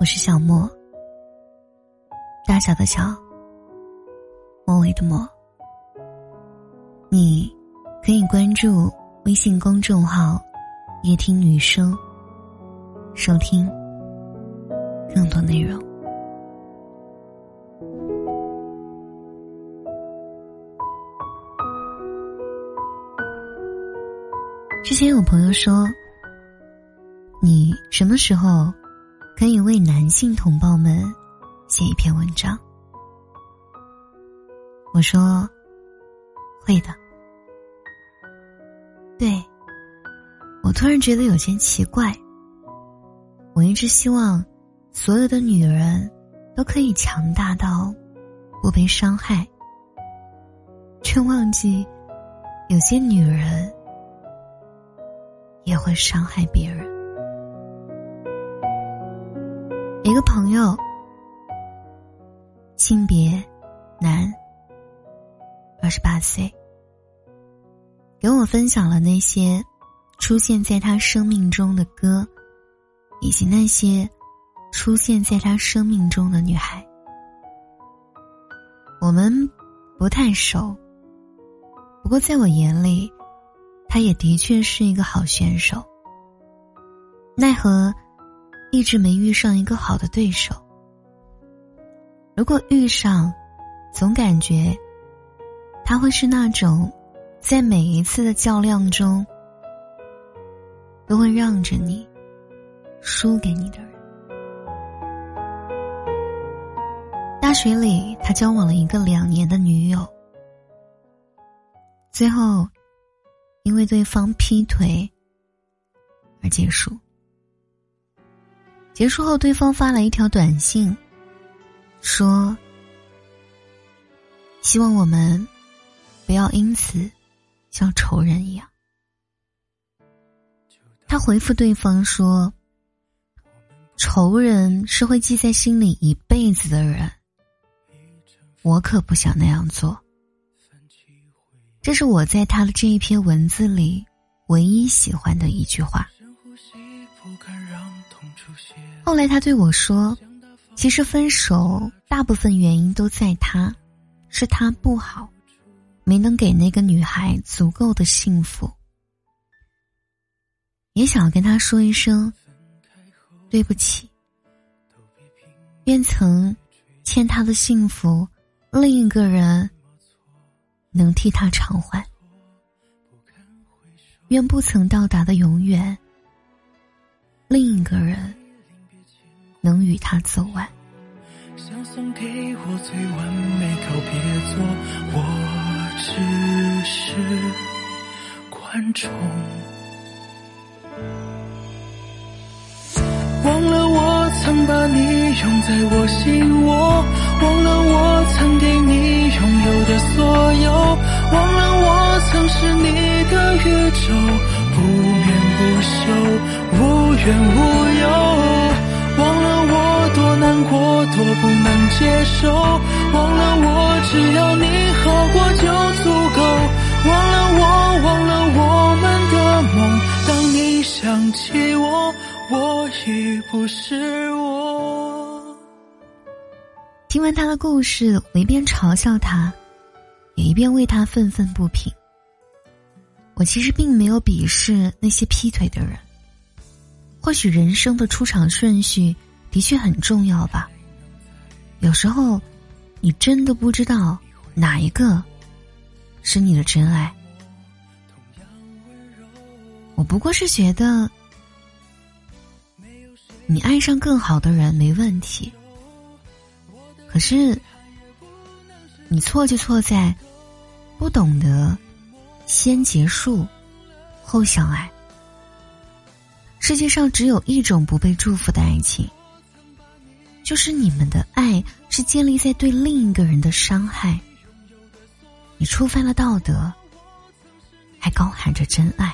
我是小莫，大小的小，末尾的末。你可以关注微信公众号“夜听女生”，收听更多内容。之前有朋友说，你什么时候？可以为男性同胞们写一篇文章。我说会的。对，我突然觉得有些奇怪。我一直希望所有的女人都可以强大到不被伤害，却忘记有些女人也会伤害别人。一个朋友，性别男，二十八岁，给我分享了那些出现在他生命中的歌，以及那些出现在他生命中的女孩。我们不太熟，不过在我眼里，他也的确是一个好选手。奈何。一直没遇上一个好的对手。如果遇上，总感觉他会是那种在每一次的较量中都会让着你、输给你的人。大学里，他交往了一个两年的女友，最后因为对方劈腿而结束。结束后，对方发来一条短信，说：“希望我们不要因此像仇人一样。”他回复对方说：“仇人是会记在心里一辈子的人，我可不想那样做。”这是我在他的这一篇文字里唯一喜欢的一句话。后来他对我说：“其实分手大部分原因都在他，是他不好，没能给那个女孩足够的幸福。”也想跟他说一声对不起。愿曾欠他的幸福，另一个人能替他偿还。愿不曾到达的永远，另一个人。能与他走完。想送给我最完美告别作，我只是观众。忘了我曾把你拥在我心窝，忘了我曾给你拥有的所有，忘了我曾是你的宇宙，全，无忧。忘了我多难过，多不能接受。忘了我，只要你好过就足够。忘了我，忘了我们的梦。当你想起我，我已不是我。听完他的故事，我一边嘲笑他，也一边为他愤愤不平。我其实并没有鄙视那些劈腿的人。或许人生的出场顺序的确很重要吧。有时候，你真的不知道哪一个是你的真爱。我不过是觉得，你爱上更好的人没问题。可是，你错就错在不懂得先结束后相爱。世界上只有一种不被祝福的爱情，就是你们的爱是建立在对另一个人的伤害。你触犯了道德，还高喊着真爱。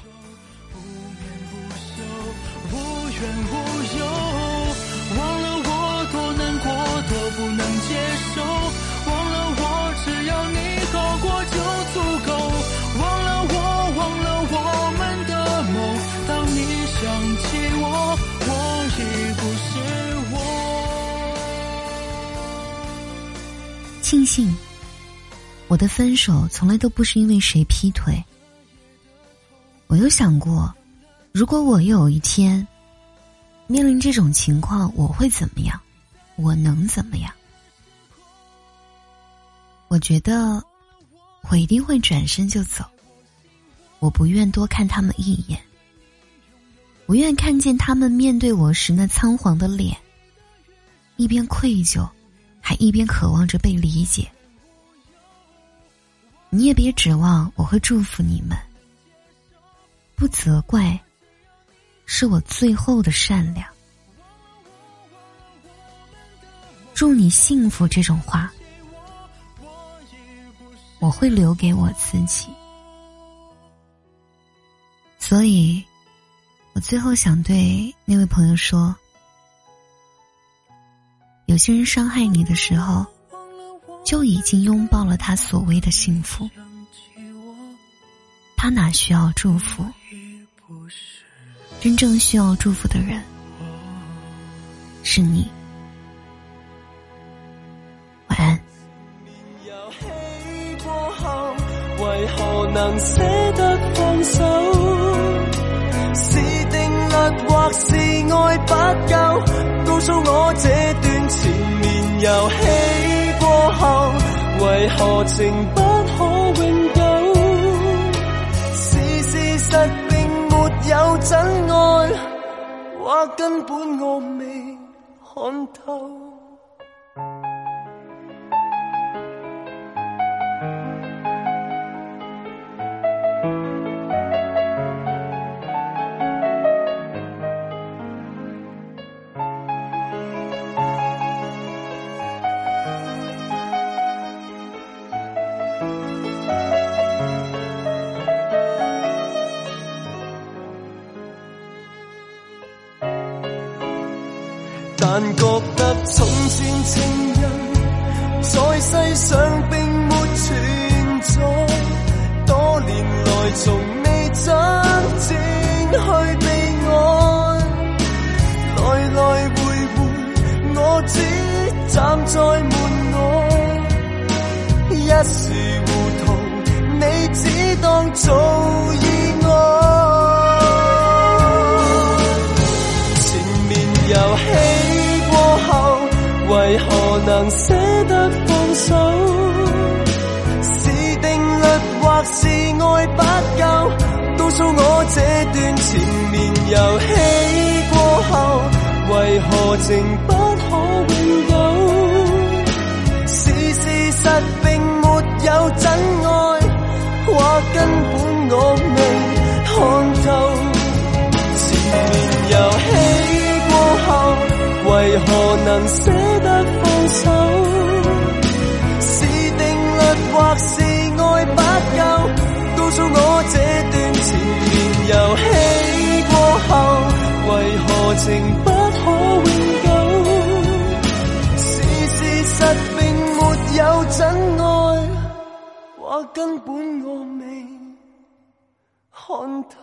庆幸，我的分手从来都不是因为谁劈腿。我有想过，如果我有一天面临这种情况，我会怎么样？我能怎么样？我觉得，我一定会转身就走。我不愿多看他们一眼，不愿看见他们面对我时那仓皇的脸，一边愧疚，还一边渴望着被理解。你也别指望我会祝福你们，不责怪，是我最后的善良。祝你幸福这种话，我会留给我自己。所以，我最后想对那位朋友说：，有些人伤害你的时候，就已经拥抱了他所谓的幸福，他哪需要祝福？真正需要祝福的人，是你。晚安。为何能舍得放手？或是爱不够，告诉我这段游戏过后，为何情不可永久？是事实并没有真爱，或根本我未看透。但觉得从前情人在世上并没存在，多年来从未真正去被爱，来来回回我只站在门外，一时糊涂，你只当做意外。为何能舍得放手？是定律或是爱不够？告诉我这段缠绵游戏过后，为何情不可永久？是事实并没有真爱，或根本我为何能舍得放？手，是定律或是爱不够？告诉我这段缠绵游戏过后，为何情不可永久？是事实并没有真爱，或根本我未看透。